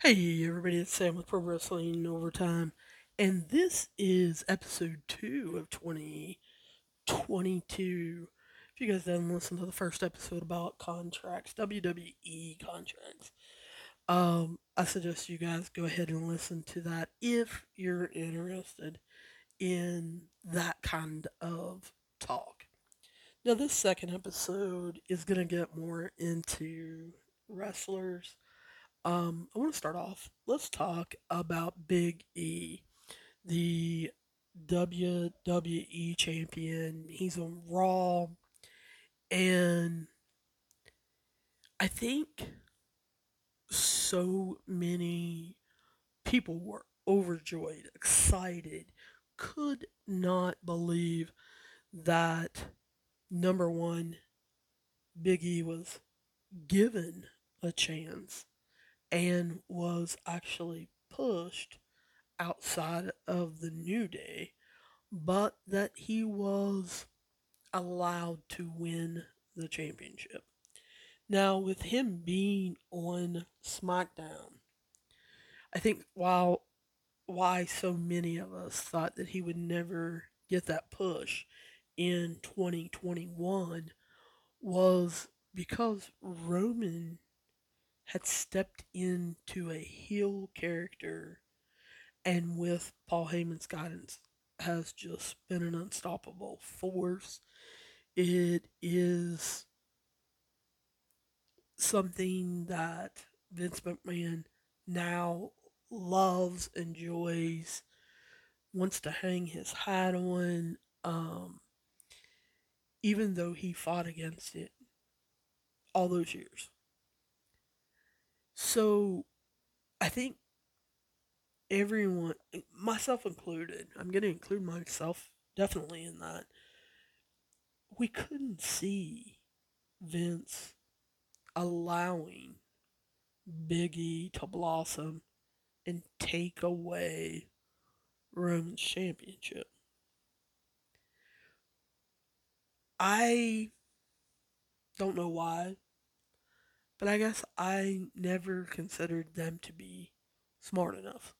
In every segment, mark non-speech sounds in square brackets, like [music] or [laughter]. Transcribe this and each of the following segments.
Hey everybody, it's Sam with Pro Wrestling Overtime, and this is episode two of 2022. If you guys didn't listen to the first episode about contracts, WWE contracts, um, I suggest you guys go ahead and listen to that if you're interested in that kind of talk. Now, this second episode is going to get more into wrestlers um, I want to start off. Let's talk about Big E, the WWE champion. He's on Raw, and I think so many people were overjoyed, excited, could not believe that number one, Big E was given a chance and was actually pushed outside of the New Day, but that he was allowed to win the championship. Now, with him being on SmackDown, I think while why so many of us thought that he would never get that push in 2021 was because Roman had stepped into a heel character and with Paul Heyman's guidance has just been an unstoppable force. It is something that Vince McMahon now loves, enjoys, wants to hang his hat on, um, even though he fought against it all those years. So I think everyone, myself included, I'm going to include myself definitely in that. We couldn't see Vince allowing Biggie to blossom and take away Roman's championship. I don't know why. But I guess I never considered them to be smart enough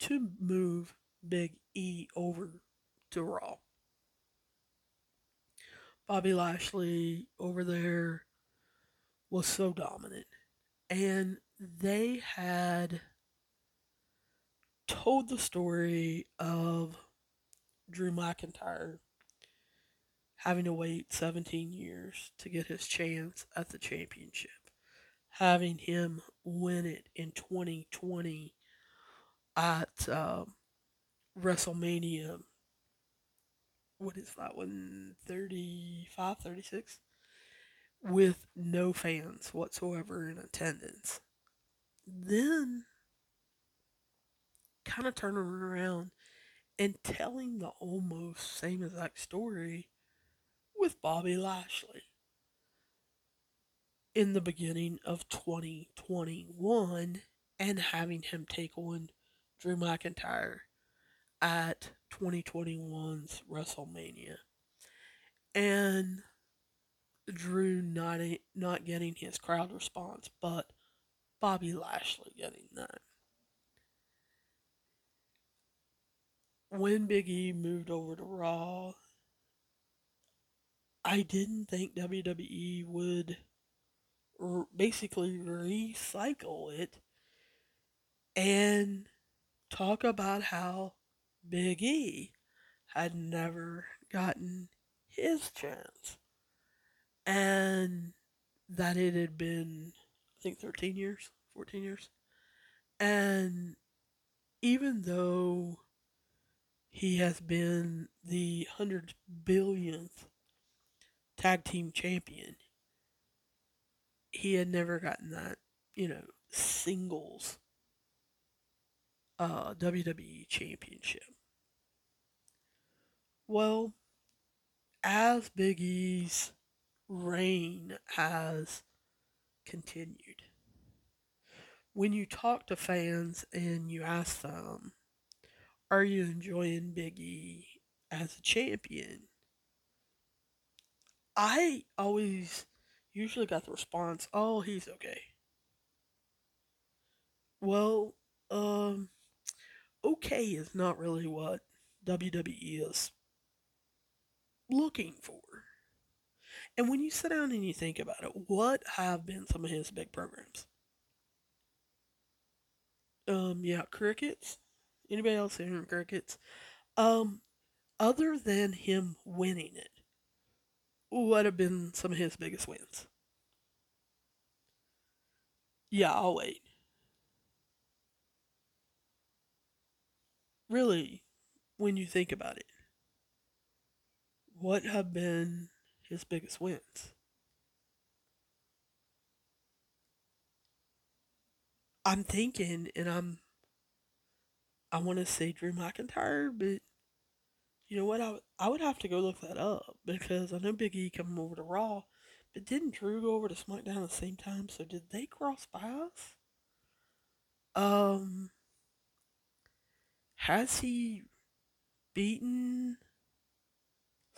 to move Big E over to Raw. Bobby Lashley over there was so dominant. And they had told the story of Drew McIntyre having to wait 17 years to get his chance at the championship having him win it in 2020 at uh, WrestleMania. What is that one? 35, 36? With no fans whatsoever in attendance. Then, kind of turning around and telling the almost same exact story with Bobby Lashley in the beginning of 2021 and having him take on Drew McIntyre at 2021's WrestleMania. And Drew not not getting his crowd response, but Bobby Lashley getting that. When Big E moved over to Raw, I didn't think WWE would basically recycle it and talk about how Big E had never gotten his chance and that it had been, I think, 13 years, 14 years. And even though he has been the 100 billionth tag team champion, he had never gotten that, you know, singles uh, WWE championship. Well, as Big E's reign has continued, when you talk to fans and you ask them, are you enjoying Big E as a champion? I always usually got the response, oh, he's okay. Well, um, okay is not really what WWE is looking for. And when you sit down and you think about it, what have been some of his big programs? Um, yeah, crickets. Anybody else hearing crickets? Um, other than him winning it, what have been some of his biggest wins? Yeah, I'll wait. Really, when you think about it, what have been his biggest wins? I'm thinking, and I'm, I want to say Drew McIntyre, but you know what? I, I would have to go look that up because I know Big E coming over to Raw, but didn't Drew go over to SmackDown at the same time? So did they cross paths? Um, has he beaten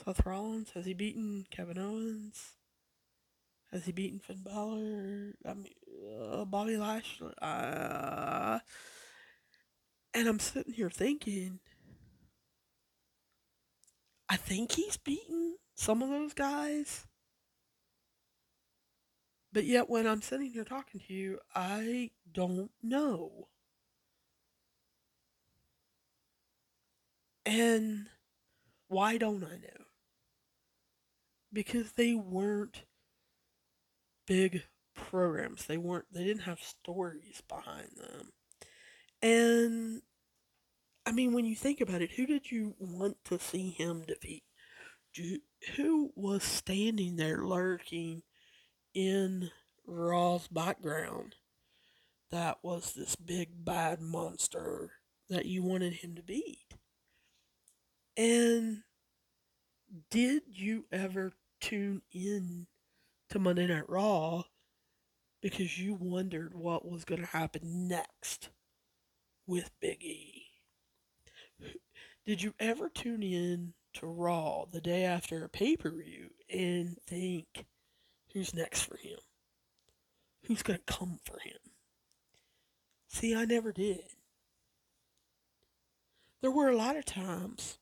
Seth Rollins? Has he beaten Kevin Owens? Has he beaten Finn Balor? I mean, uh, Bobby Lashley? Uh, and I'm sitting here thinking, I think he's beaten some of those guys. But yet, when I'm sitting here talking to you, I don't know. And why don't I know? Because they weren't big programs. They weren't they didn't have stories behind them. And I mean when you think about it, who did you want to see him defeat? who was standing there lurking in Raw's background that was this big bad monster that you wanted him to beat? And did you ever tune in to Monday Night Raw because you wondered what was going to happen next with Big E. Did you ever tune in to Raw the day after a pay per view and think, who's next for him? Who's going to come for him? See, I never did. There were a lot of times,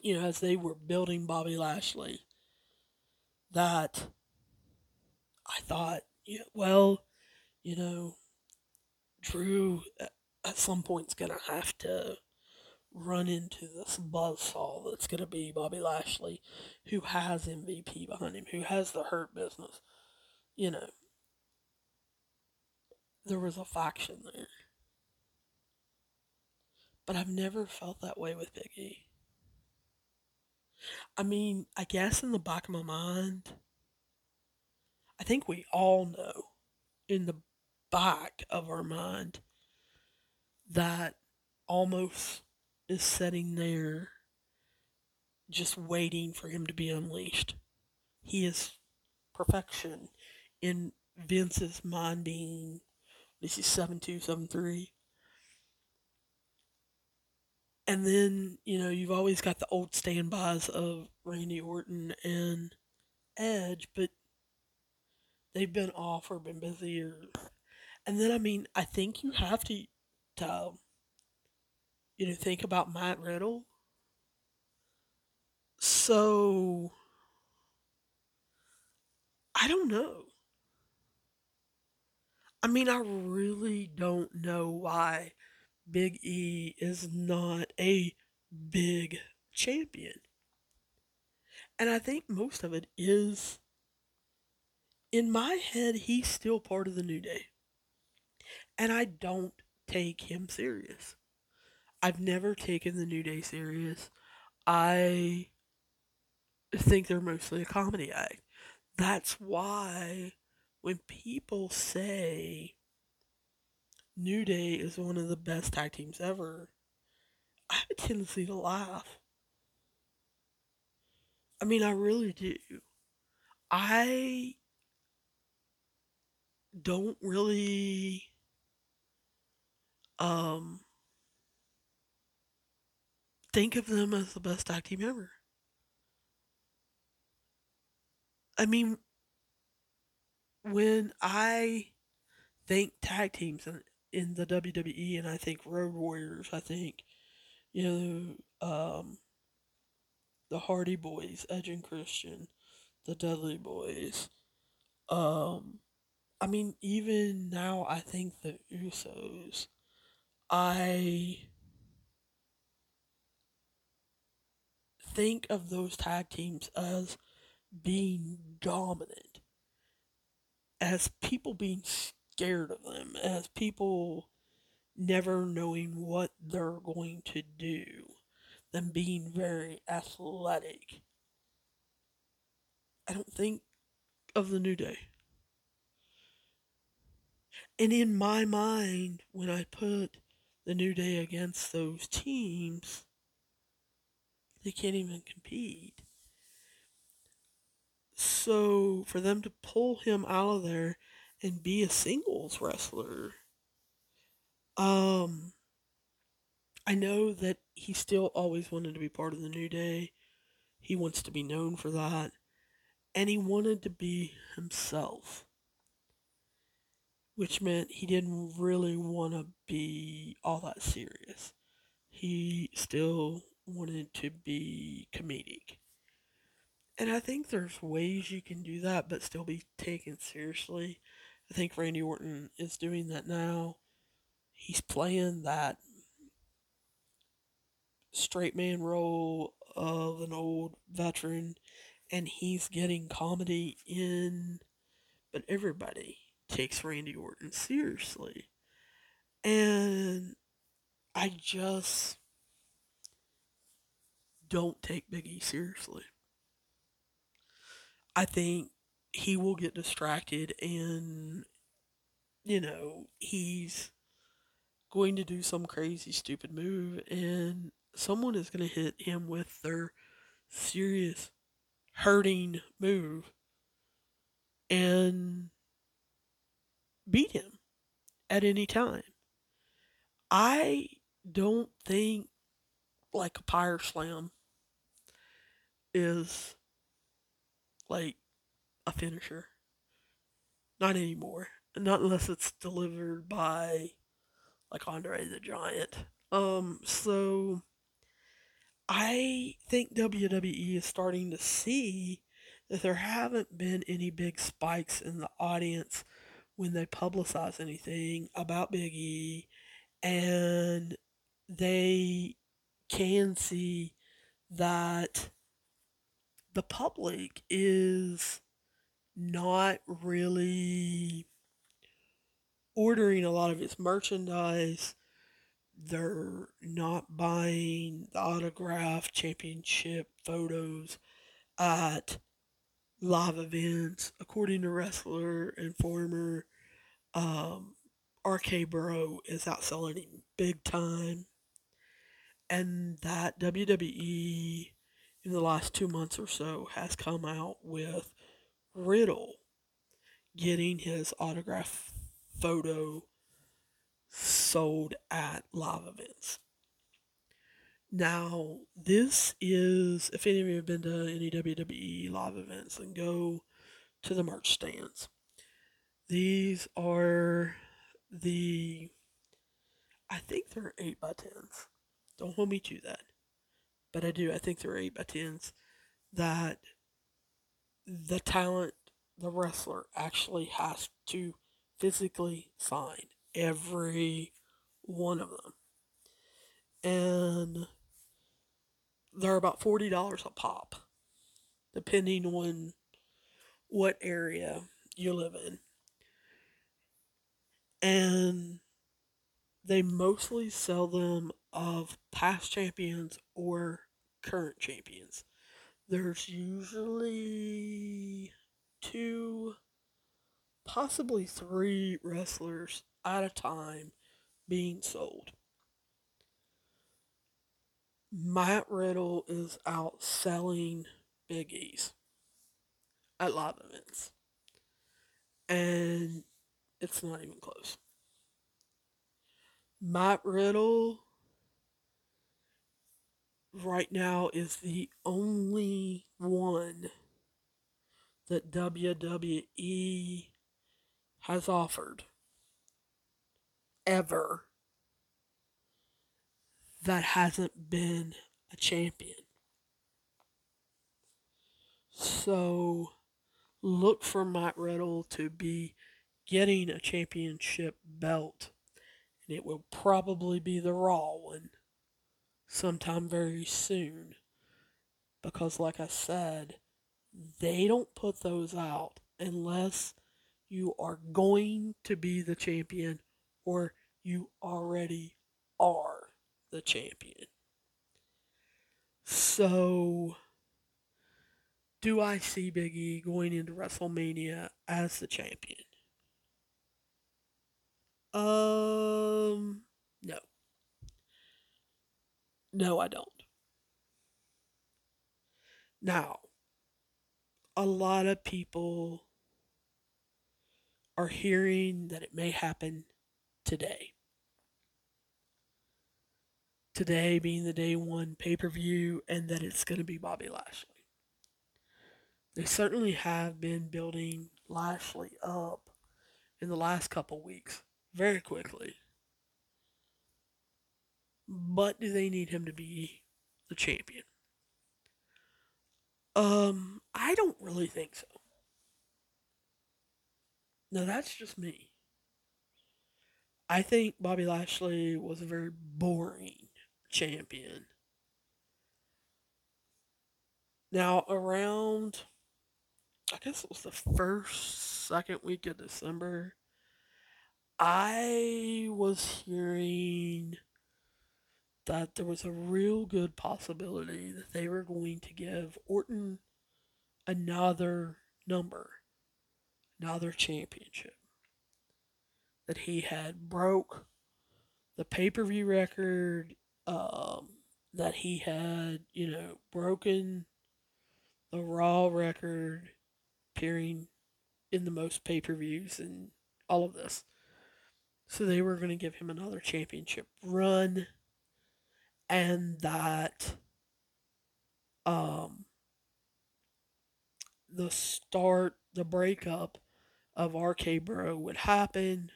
you know, as they were building Bobby Lashley, that I thought, yeah, well, you know, Drew at some point's going to have to run into this buzzsaw that's going to be Bobby Lashley, who has MVP behind him, who has the hurt business. You know, there was a faction there. But I've never felt that way with Biggie. I mean, I guess in the back of my mind, I think we all know in the back of our mind that Omos is sitting there just waiting for him to be unleashed. He is perfection in Vince's mind being this is 7273. And then, you know, you've always got the old standbys of Randy Orton and Edge, but they've been off or been busy or and then I mean I think you have to to you know think about Matt Riddle. So I don't know. I mean I really don't know why Big E is not a big champion. And I think most of it is in my head, he's still part of the New Day. And I don't take him serious. I've never taken the New Day serious. I think they're mostly a comedy act. That's why when people say New Day is one of the best tag teams ever, I have a tendency to laugh. I mean, I really do. I don't really um think of them as the best tag team ever. I mean, when I think tag teams, and in the WWE, and I think Road Warriors. I think you know um, the Hardy Boys, Edge and Christian, the Dudley Boys. Um, I mean, even now, I think the Usos. I think of those tag teams as being dominant, as people being scared of them, as people never knowing what they're going to do, them being very athletic. I don't think of the New Day. And in my mind, when I put the New Day against those teams, they can't even compete. So for them to pull him out of there and be a singles wrestler, um, I know that he still always wanted to be part of the New Day. He wants to be known for that. And he wanted to be himself. Which meant he didn't really want to be all that serious. He still wanted to be comedic. And I think there's ways you can do that but still be taken seriously. I think Randy Orton is doing that now. He's playing that straight man role of an old veteran and he's getting comedy in but everybody takes Randy Orton seriously. And I just don't take Big E seriously. I think he will get distracted and, you know, he's going to do some crazy, stupid move, and someone is going to hit him with their serious, hurting move and beat him at any time. I don't think like a Power Slam is like a finisher. Not anymore. Not unless it's delivered by like Andre the Giant. Um, so I think WWE is starting to see that there haven't been any big spikes in the audience when they publicize anything about Big E, and they can see that the public is not really ordering a lot of its merchandise. They're not buying the autograph championship photos at live events. According to Wrestler Informer, um, RK Bro is outselling big time. And that WWE in the last two months or so has come out with Riddle getting his autograph photo sold at live events. Now, this is, if any of you have been to any WWE live events, then go to the merch stands. These are the, I think they're 8 by 10s. Don't hold me to that but I do. I think there are eight by tens that the talent, the wrestler, actually has to physically sign every one of them, and they're about forty dollars a pop, depending on what area you live in, and they mostly sell them of past champions or current champions. There's usually two, possibly three wrestlers at a time being sold. Matt Riddle is out selling Big E's at live events. And it's not even close. Matt Riddle right now is the only one that WWE has offered ever that hasn't been a champion. So look for Matt Riddle to be getting a championship belt. And it will probably be the Raw one sometime very soon. Because, like I said, they don't put those out unless you are going to be the champion or you already are the champion. So, do I see Big E going into WrestleMania as the champion? Um, no. I don't. Now, a lot of people are hearing that it may happen today. Today being the day one pay per view, and that it's going to be Bobby Lashley. They certainly have been building Lashley up in the last couple weeks very quickly. But do they need him to be the champion? Um, I don't really think so. Now that's just me. I think Bobby Lashley was a very boring champion. Now around I guess it was the first, second week of December, I was hearing that there was a real good possibility that they were going to give Orton another number, another championship. That he had broke the pay per view record, um, that he had, you know, broken the Raw record appearing in the most pay per views and all of this. So they were going to give him another championship run, and that um, the start, the breakup of RK Bro would happen.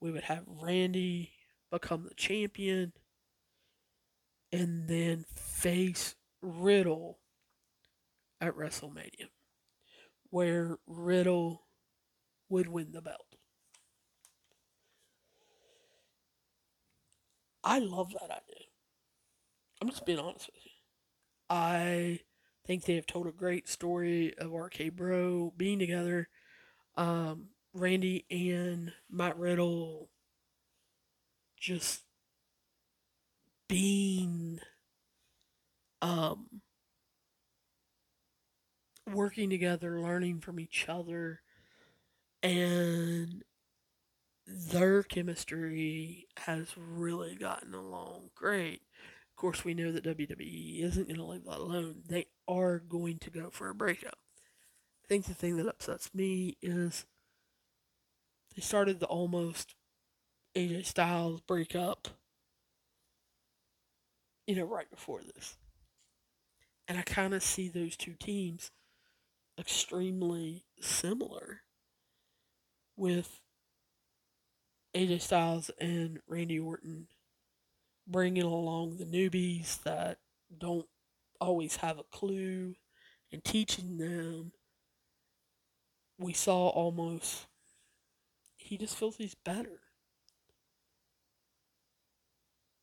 We would have Randy become the champion and then face Riddle at WrestleMania where Riddle would win the belt. I love that idea. I'm just being honest with you. I think they have told a great story of RK Bro being together. Um, Randy and Matt Riddle just being um working together, learning from each other, and their chemistry has really gotten along great. Of course, we know that WWE isn't going to leave that alone. They are going to go for a breakup. I think the thing that upsets me is they started the Omos AJ Styles breakup, you know, right before this. And I kind of see those two teams extremely similar with AJ Styles and Randy Orton bringing along the newbies that don't always have a clue and teaching them. We saw Omos, he just feels he's better.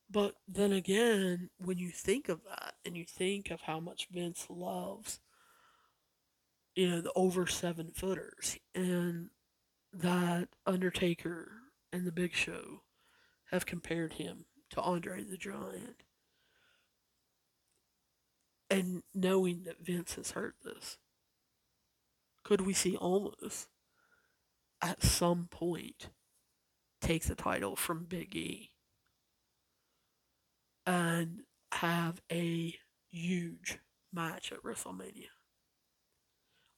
But then again, when you think of that and you think of how much Vince loves you know, the over seven footers, and that Undertaker and the Big Show have compared him to Andre the Giant. And knowing that Vince has heard this, could we see Omos at some point take the title from Big E and have a huge match at WrestleMania?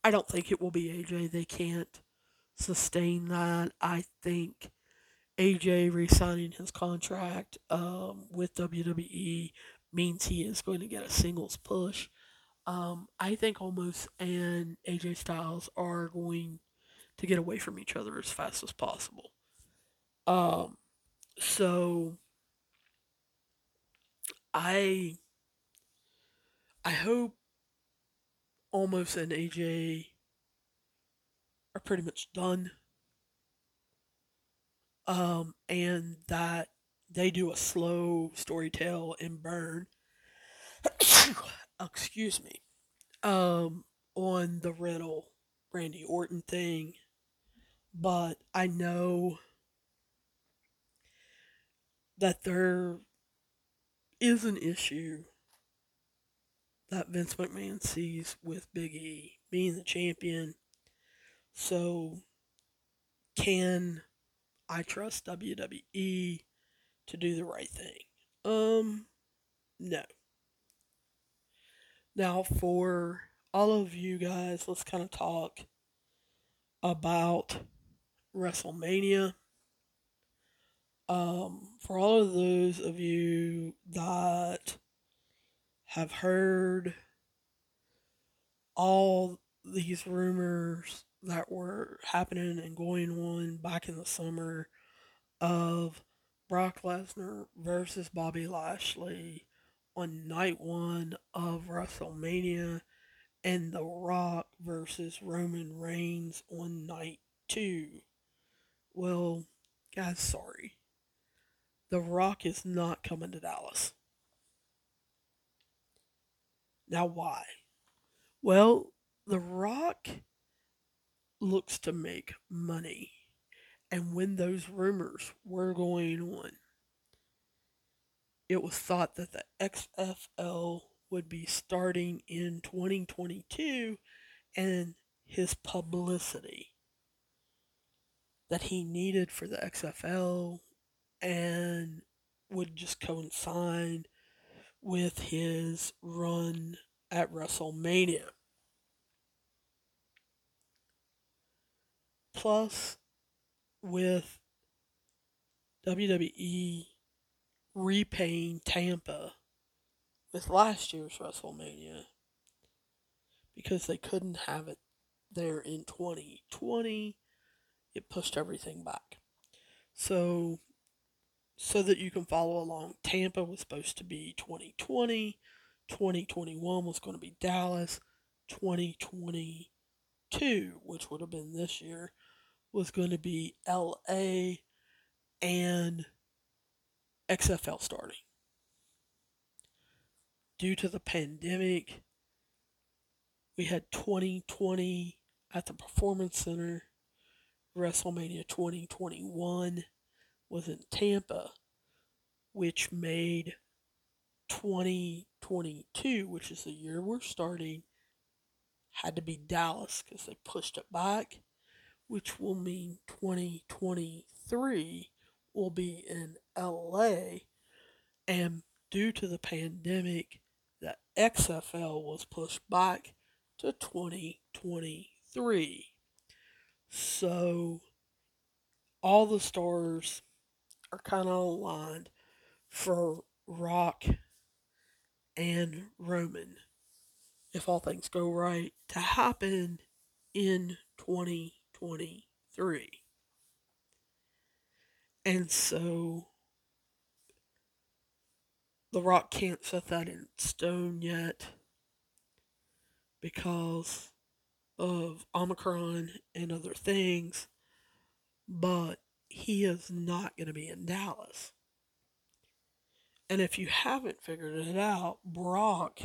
I don't think it will be AJ. They can't sustain that. I think AJ resigning his contract um, with WWE means he is going to get a singles push. Um, I think Omos and AJ Styles are going to get away from each other as fast as possible. Um, So I I hope Omos and AJ are pretty much done. Um, and that they do a slow story tell and burn. [coughs] Excuse me. Um, on the Riddle Randy Orton thing, but I know that there is an issue that Vince McMahon sees with Big E being the champion. So, can I trust WWE to do the right thing? Um, no. Now, for all of you guys, let's kind of talk about WrestleMania. Um, for all of those of you that have heard all these rumors that were happening and going on back in the summer of Brock Lesnar versus Bobby Lashley on night one of WrestleMania and The Rock versus Roman Reigns on night two. Well, guys, sorry. The Rock is not coming to Dallas. Now, why? Well, The Rock looks to make money. And when those rumors were going on, it was thought that the XFL would be starting in 2022 and his publicity that he needed for the XFL and would just coincide with his run at WrestleMania. Plus, with WWE repaying Tampa with last year's WrestleMania because they couldn't have it there in 2020, it pushed everything back. So so that you can follow along. Tampa was supposed to be 2020, 2021 was going to be Dallas, 2022, which would have been this year, was going to be LA and XFL starting. Due to the pandemic, we had 2020 at the Performance Center, WrestleMania 2021 was in Tampa, which made 2022, which is the year we're starting, had to be Dallas because they pushed it back, which will mean 2023 will be in LA. And due to the pandemic, the XFL was pushed back to 2023. So all the stars are kind of aligned for Rock and Roman, if all things go right, to happen in 2023. And so The Rock can't set that in stone yet because of Omicron and other things, but he is not going to be in Dallas. And if you haven't figured it out, Brock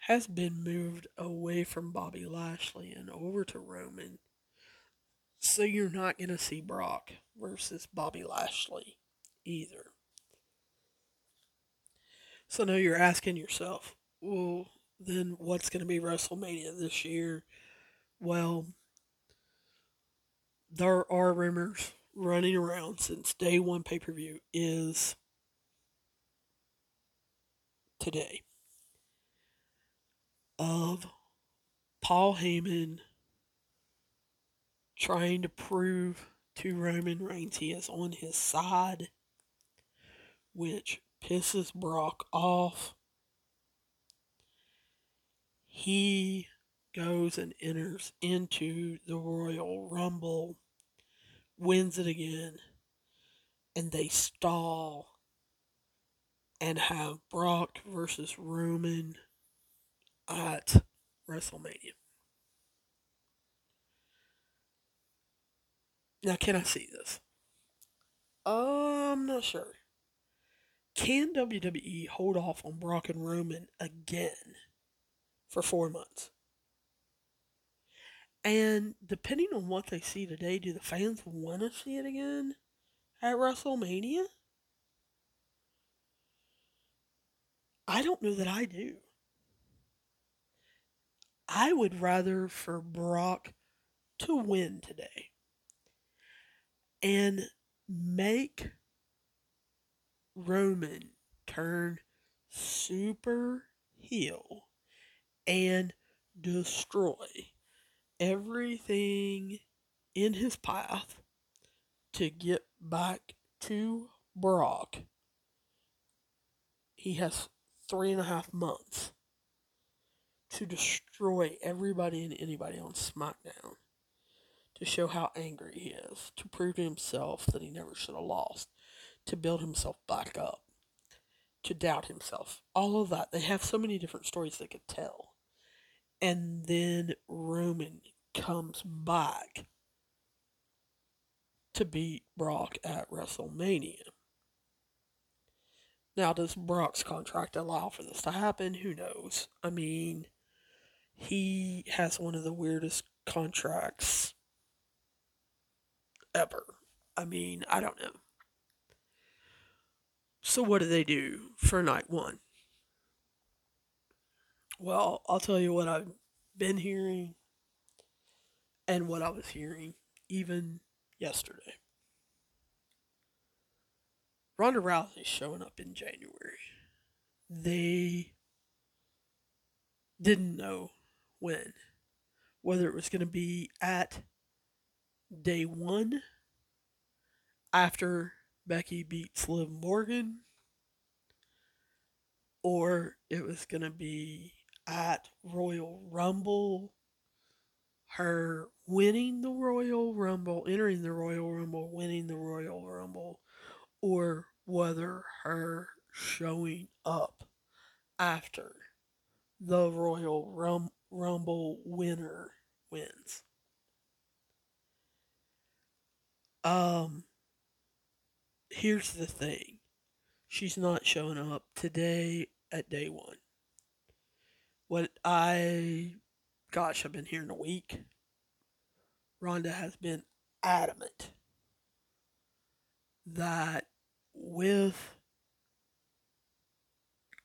has been moved away from Bobby Lashley and over to Roman. So you're not going to see Brock versus Bobby Lashley either. So now you're asking yourself, well, then what's going to be WrestleMania this year? Well, there are rumors running around since day one pay per view is today of Paul Heyman trying to prove to Roman Reigns he is on his side, which pisses Brock off. He goes and enters into the Royal Rumble wins it again, and they stall and have Brock versus Roman at WrestleMania. Now, can I see this? I'm not sure. Can WWE hold off on Brock and Roman again for four months? And depending on what they see today, do the fans want to see it again at WrestleMania? I don't know that I do. I would rather for Brock to win today and make Roman turn super heel and destroy everything in his path to get back to Brock. He has three and a half months to destroy everybody and anybody on SmackDown to show how angry he is, to prove to himself that he never should have lost, to build himself back up, to doubt himself. All of that. They have so many different stories they could tell. And then Roman comes back to beat Brock at WrestleMania. Now, does Brock's contract allow for this to happen? Who knows? I mean, he has one of the weirdest contracts ever. I mean, I don't know. So, what do they do for night one? Well, I'll tell you what I've been hearing and what I was hearing even yesterday. Ronda Rousey showing up in January. They didn't know when, whether it was going to be at day one after Becky beats Liv Morgan, or it was going to be at Royal Rumble, her winning the Royal Rumble, entering the Royal Rumble, winning the Royal Rumble, or whether her showing up after the Royal Rum- Rumble winner wins. Um, here's the thing she's not showing up today at day one. What I, gosh, I've been here in a week. Ronda has been adamant that with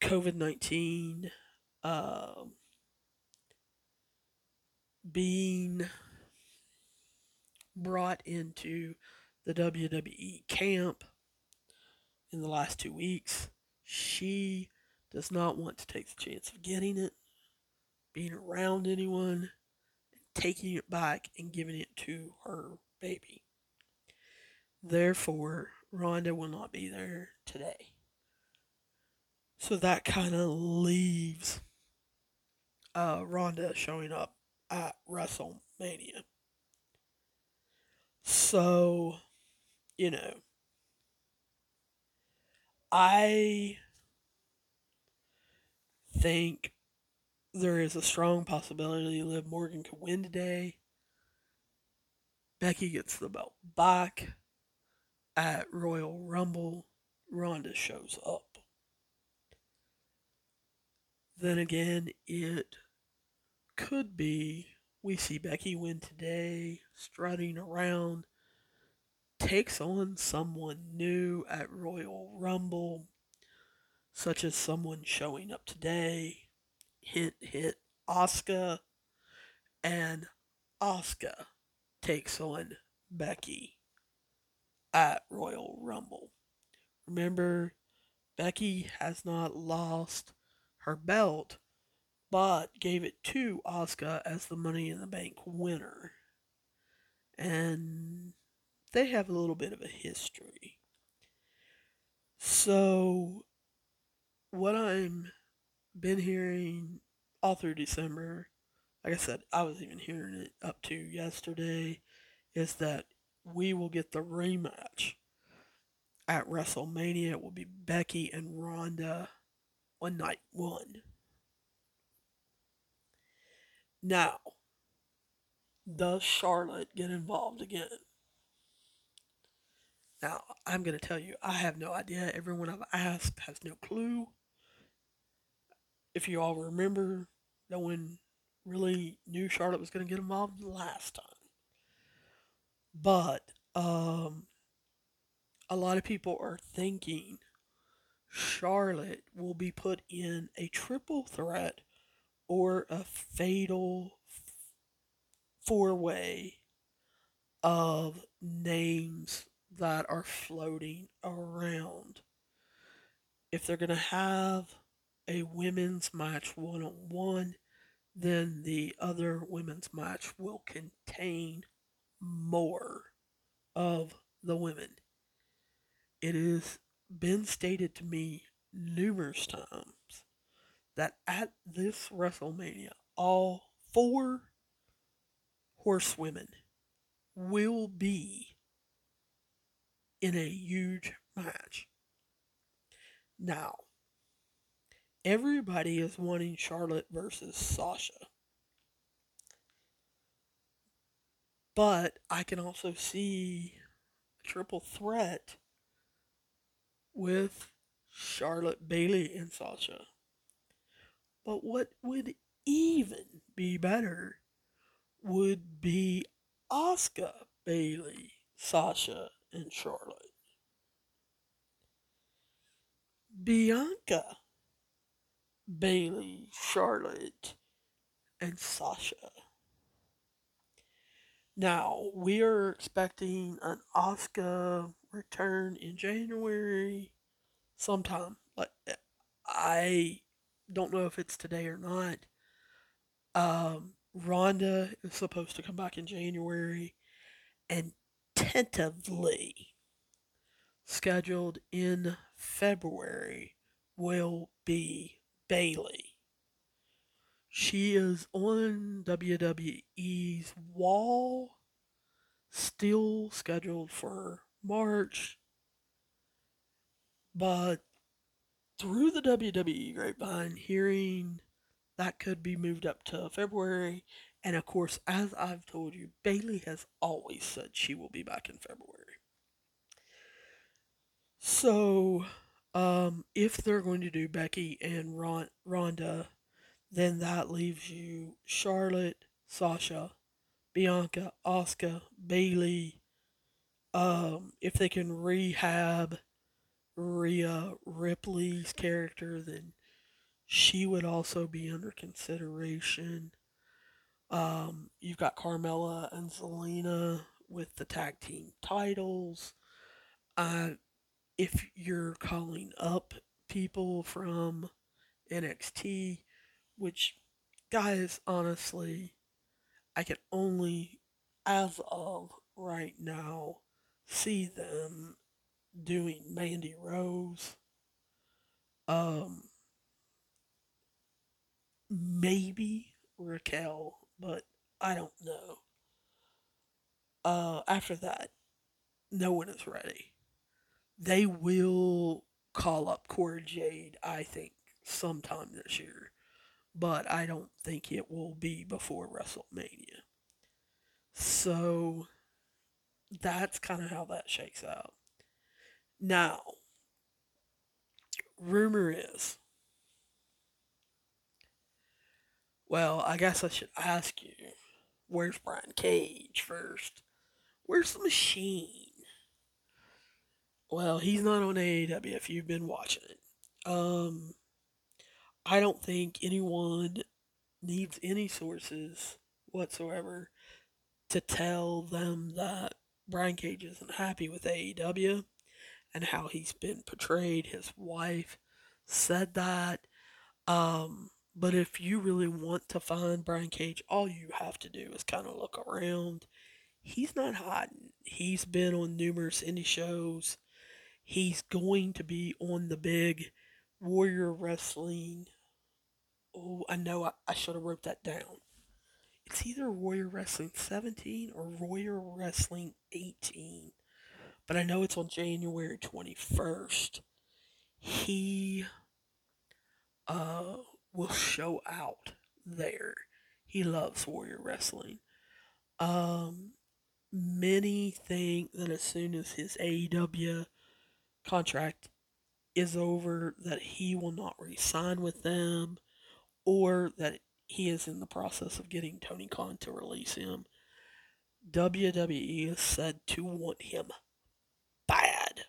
COVID 19 um, being brought into the WWE camp in the last two weeks, she does not want to take the chance of getting it, being around anyone, taking it back and giving it to her baby. Therefore, Ronda will not be there today. So that kind of leaves uh, Ronda showing up at WrestleMania. So, you know, I think there is a strong possibility Liv Morgan could win today. Becky gets the belt back at Royal Rumble. Ronda shows up. Then again, it could be we see Becky win today, strutting around, takes on someone new at Royal Rumble, such as someone showing up today. Hit, hit, Asuka, and Asuka takes on Becky at Royal Rumble. Remember, Becky has not lost her belt, but gave it to Asuka as the Money in the Bank winner. And they have a little bit of a history. So, what I'm been hearing all through December, like I said, I was even hearing it up to yesterday, is that we will get the rematch at WrestleMania it will be Becky and Ronda on night one. Now, does Charlotte get involved again? Now, I'm going to tell you, I have no idea. Everyone I've asked has no clue. If you all remember, no one really knew Charlotte was going to get involved last time. But um, a lot of people are thinking Charlotte will be put in a triple threat or a fatal four way of names that are floating around. If they're going to have a women's match one on one, then the other women's match will contain more of the women. It has been stated to me numerous times that at this WrestleMania, all four horsewomen will be in a huge match. Now, everybody is wanting Charlotte versus Sasha. But I can also see a triple threat with Charlotte Bayley and Sasha. But what would even be better would be Asuka, Bayley, Sasha, and Charlotte. Bianca Bayley, Charlotte, and Sasha. Now, we are expecting an Asuka return in January sometime. Like I don't know if it's today or not. Um, Ronda is supposed to come back in January and tentatively scheduled in February will be Bayley. She is on WWE's wall, still scheduled for March, but through the WWE grapevine, hearing that could be moved up to February. And of course, as I've told you, Bayley has always said she will be back in February. So, um, if they're going to do Becky and Ron- Ronda, then that leaves you Charlotte, Sasha, Bianca, Asuka, Bayley. Um, if they can rehab Rhea Ripley's character, then she would also be under consideration. Um, you've got Carmella and Zelina with the tag team titles. Uh, if you're calling up people from NXT, which, guys, honestly, I can only, as of right now, see them doing Mandy Rose. Um, maybe Raquel, but I don't know. Uh, after that, no one is ready. They will call up Cora Jade, I think, sometime this year, but I don't think it will be before WrestleMania. So that's kind of how that shakes out. Now, rumor is Well, I guess I should ask you, where's Brian Cage first? Where's the machine? Well, he's not on AEW if you've been watching it. Um, I don't think anyone needs any sources whatsoever to tell them that Brian Cage isn't happy with AEW and how he's been portrayed. His wife said that. Um, but if you really want to find Brian Cage, all you have to do is kind of look around. He's not hiding. He's been on numerous indie shows. He's going to be on the big Warrior Wrestling. Oh, I know I, I should have wrote that down. It's either Warrior Wrestling 17 or Warrior Wrestling 18. But I know it's on January 21st. He uh, will show out there. He loves Warrior Wrestling. Um, many think that as soon as his AEW contract is over, that he will not re-sign with them, or that he is in the process of getting Tony Khan to release him. WWE is said to want him bad.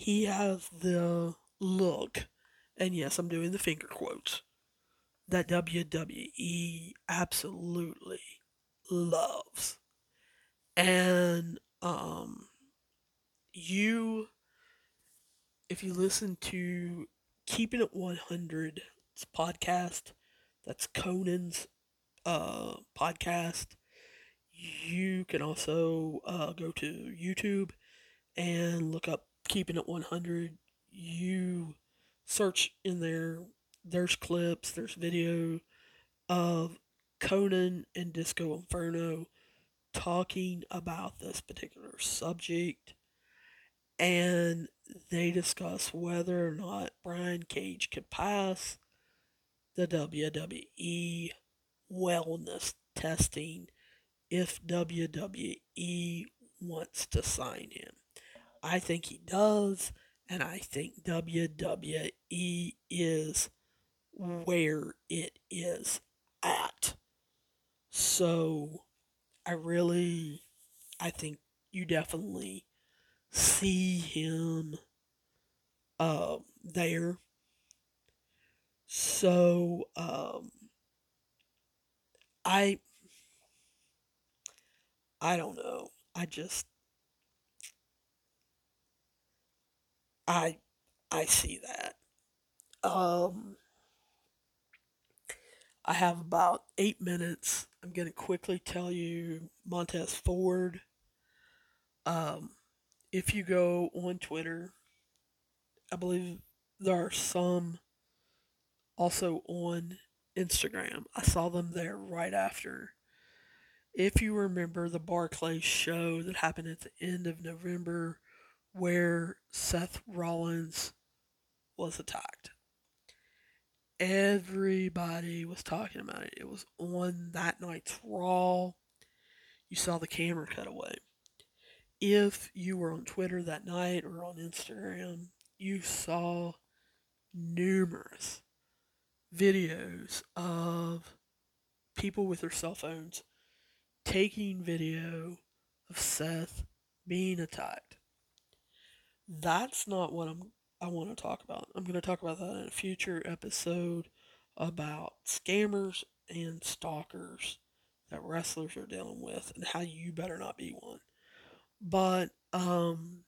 He has the look, and yes, I'm doing the finger quotes, that WWE absolutely loves. And um you if you listen to Keeping It 100 podcast, that's Konnan's uh podcast. You can also uh, go to YouTube and look up Keeping It 100. You search in there, there's clips, there's video of Konnan and Disco Inferno talking about this particular subject. And they discuss whether or not Brian Cage could pass the WWE wellness testing if WWE wants to sign him. I think he does, and I think WWE is where it is at. So I really I think you definitely see him uh, there. So um, I I don't know. I just I I see that. Um I have about eight minutes. I'm gonna quickly tell you Montez Ford. Um if you go on Twitter, I believe there are some also on Instagram. I saw them there right after if you remember the Barclays show that happened at the end of November where Seth Rollins was attacked. Everybody was talking about it. It was on that night's Raw. You saw the camera cut away. If you were on Twitter that night or on Instagram, you saw numerous videos of people with their cell phones taking video of Seth being attacked. That's not what I'm I want to talk about. I'm going to talk about that in a future episode about scammers and stalkers that wrestlers are dealing with and how you better not be one. But um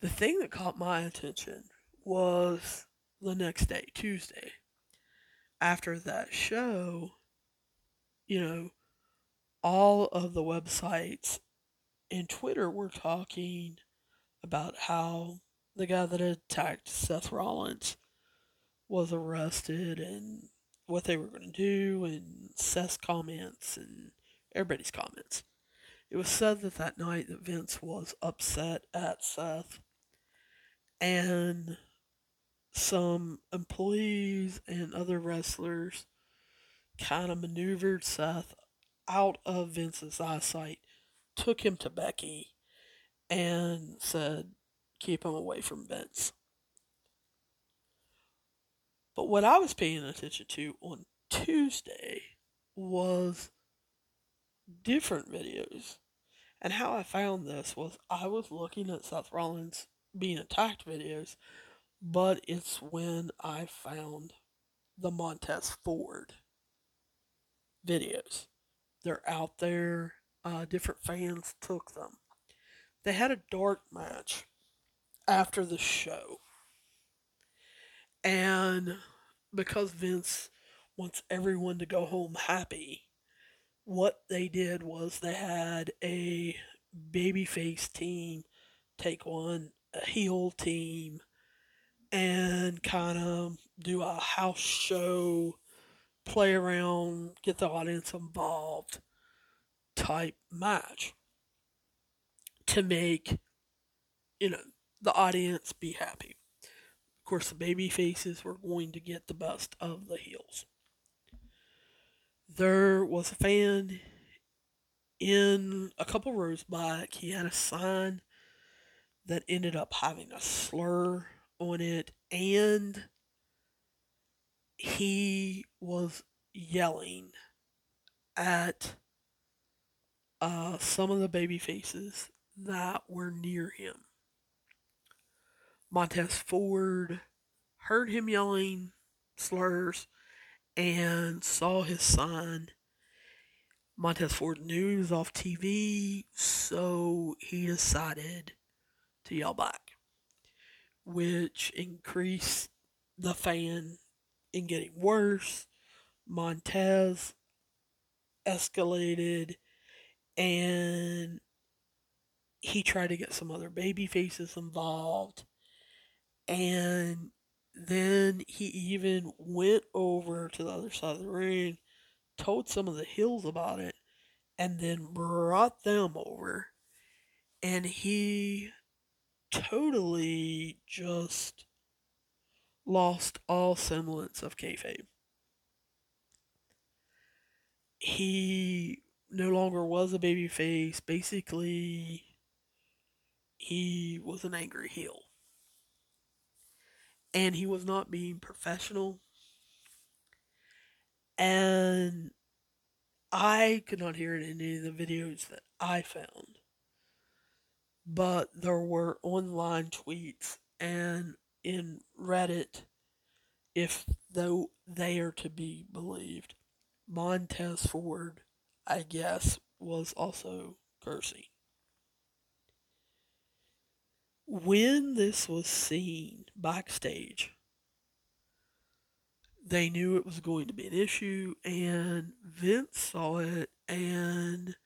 the thing that caught my attention was the next day, Tuesday. After that show, you know, all of the websites and Twitter were talking about how the guy that attacked Seth Rollins was arrested and what they were going to do and Seth's comments and everybody's comments. It was said that that night that Vince was upset at Seth and some employees and other wrestlers kind of maneuvered Seth out of Vince's eyesight, took him to Becky, and said, keep him away from Vince. But what I was paying attention to on Tuesday was different videos. And how I found this was I was looking at Seth Rollins being attacked videos, but it's when I found the Montez Ford videos. They're out there. Uh, different fans took them. They had a dark match after the show. And because Vince wants everyone to go home happy, what they did was they had a babyface team take on a heel team and kind of do a house show, play around, get the audience involved type match. to make, you know, the audience be happy. Of course, the baby faces were going to get the best of the heels. There was a fan in a couple rows back. He had a sign that ended up having a slur on it, and he was yelling at uh, some of the baby faces that were near him. Montez Ford heard him yelling slurs and saw his sign. Montez Ford knew he was off TV, so he decided to yell back, which increased the fan in getting worse. Montez escalated and he tried to get some other baby faces involved and then he even went over to the other side of the ring told some of the heels about it and then brought them over and he totally just lost all semblance of kayfabe. He no longer was a baby face. Basically, he was an angry heel. And he was not being professional. And I could not hear it in any of the videos that I found. But there were online tweets and in Reddit, if though they are to be believed, Montez Ford, I guess, was also cursing. When this was seen backstage, they knew it was going to be an issue, and Vince saw it, and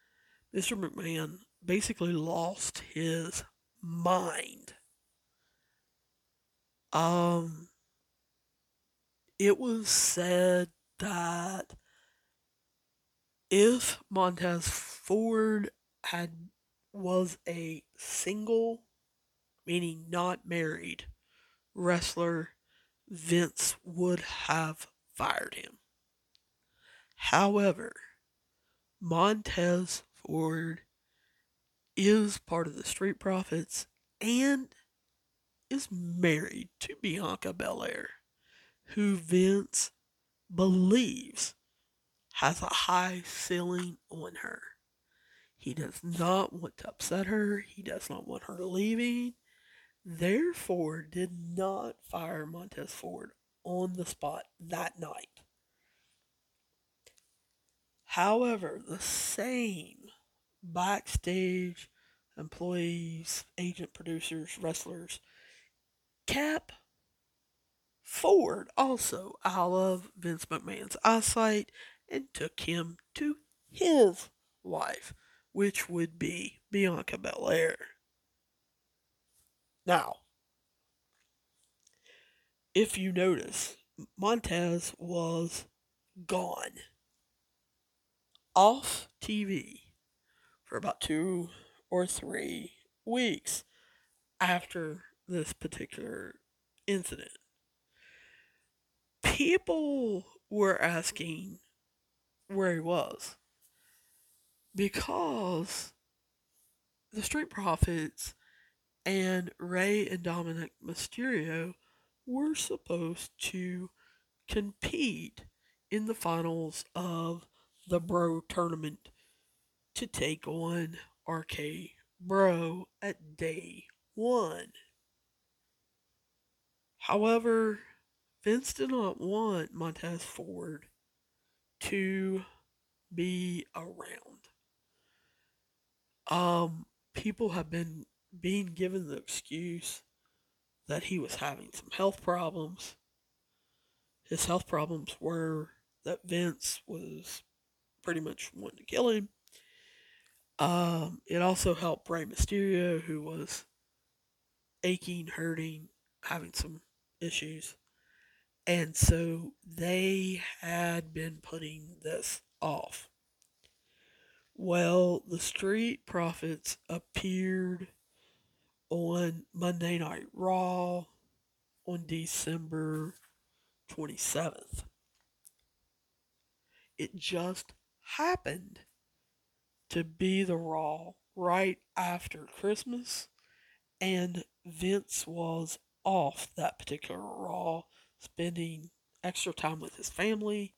Mr. McMahon basically lost his mind. Um, it was said that if Montez Ford had was a single, meaning not married, wrestler, Vince would have fired him. However, Montez Ford is part of the Street Profits and is married to Bianca Belair, who Vince believes has a high ceiling on her. He does not want to upset her. He does not want her leaving. Therefore, did not fire Montez Ford on the spot that night. However, the same backstage employees, agent producers, wrestlers kept Ford also out of Vince McMahon's eyesight and took him to his wife, which would be Bianca Belair. Now, if you notice, Montez was gone off TV for about two or three weeks after this particular incident. People were asking where he was because the Street Profits and Rey and Dominik Mysterio were supposed to compete in the finals of the Bro tournament to take on RK Bro at day one. However, Vince did not want Montez Ford to be around. Um, people have been being given the excuse that he was having some health problems. His health problems were that Vince was pretty much wanting to kill him. Um, it also helped Rey Mysterio, who was aching, hurting, having some issues. And so they had been putting this off. Well, the Street Profits appeared on Monday Night Raw on December 27th. It just happened to be the Raw right after Christmas, and Vince was off that particular Raw, spending extra time with his family,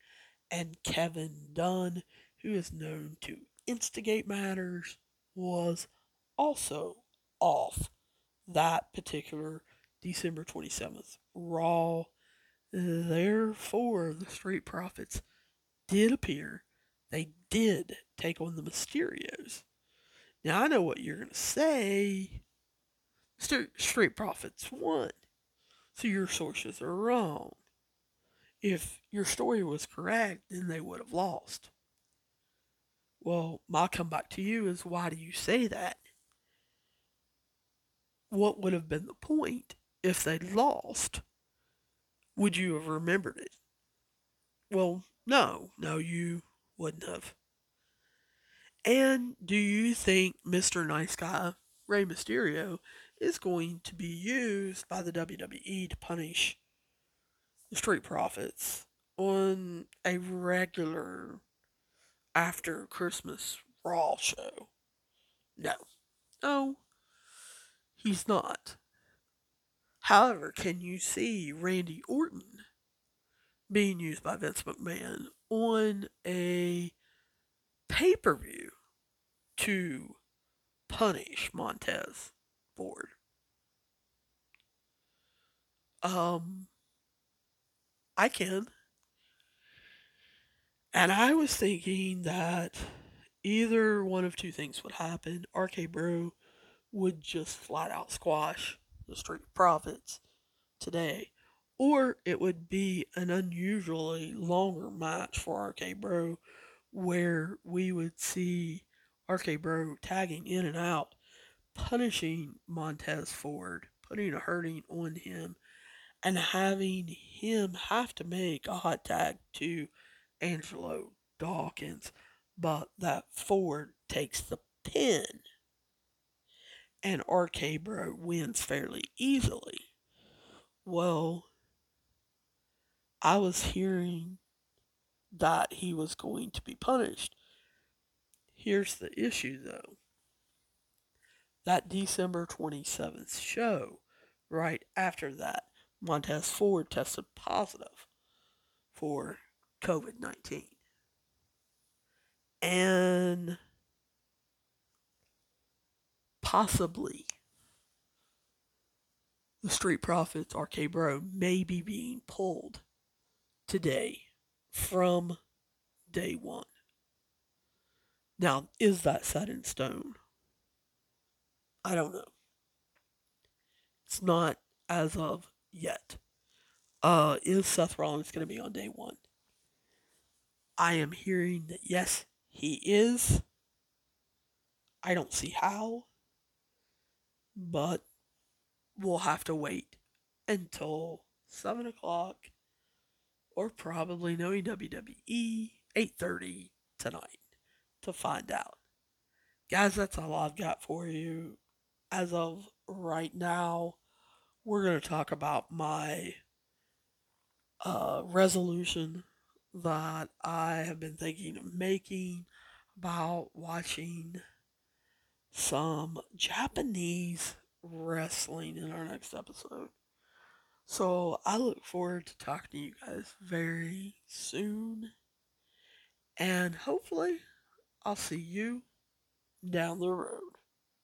and Kevin Dunn, who is known to instigate matters, was also off that particular December 27th Raw. Therefore, the Street Profits did appear. They did take on the Mysterios. Now, I know what you're going to say. Street Profits won. So your sources are wrong. If your story was correct, then they would have lost. Well, my comeback to you is why do you say that? What would have been the point if they'd lost? Would you have remembered it? Well, no, no, you wouldn't have. And do you think Mr. Nice Guy, Rey Mysterio, is going to be used by the WWE to punish the Street Profits on a regular after Christmas Raw show? No. No, he's not. However, can you see Randy Orton being used by Vince McMahon on a pay per view to punish Montez Ford? Um, I can. And I was thinking that either one of two things would happen. RK Bro would just flat out squash the Street Profits today, or it would be an unusually longer match for RK Bro where we would see RK Bro tagging in and out, punishing Montez Ford, putting a hurting on him, and having him have to make a hot tag to Angelo Dawkins, but that Ford takes the pin and RK Bro wins fairly easily. Well, I was hearing that he was going to be punished. Here's the issue though. That December 27th show, right after that, Montez Ford tested positive for COVID 19. And possibly the Street Profits RK Bro may be being pulled today from day one. Now, is that set in stone? I don't know. It's not as of yet. Uh, is Seth Rollins going to be on day one? I am hearing that yes, he is. I don't see how, but we'll have to wait until 7 o'clock or probably knowing WWE 8.30 tonight to find out. Guys, that's all I've got for you. As of right now, we're going to talk about my uh, resolution that I have been thinking of making about watching some Japanese wrestling in our next episode. So I look forward to talking to you guys very soon. And hopefully, I'll see you down the road.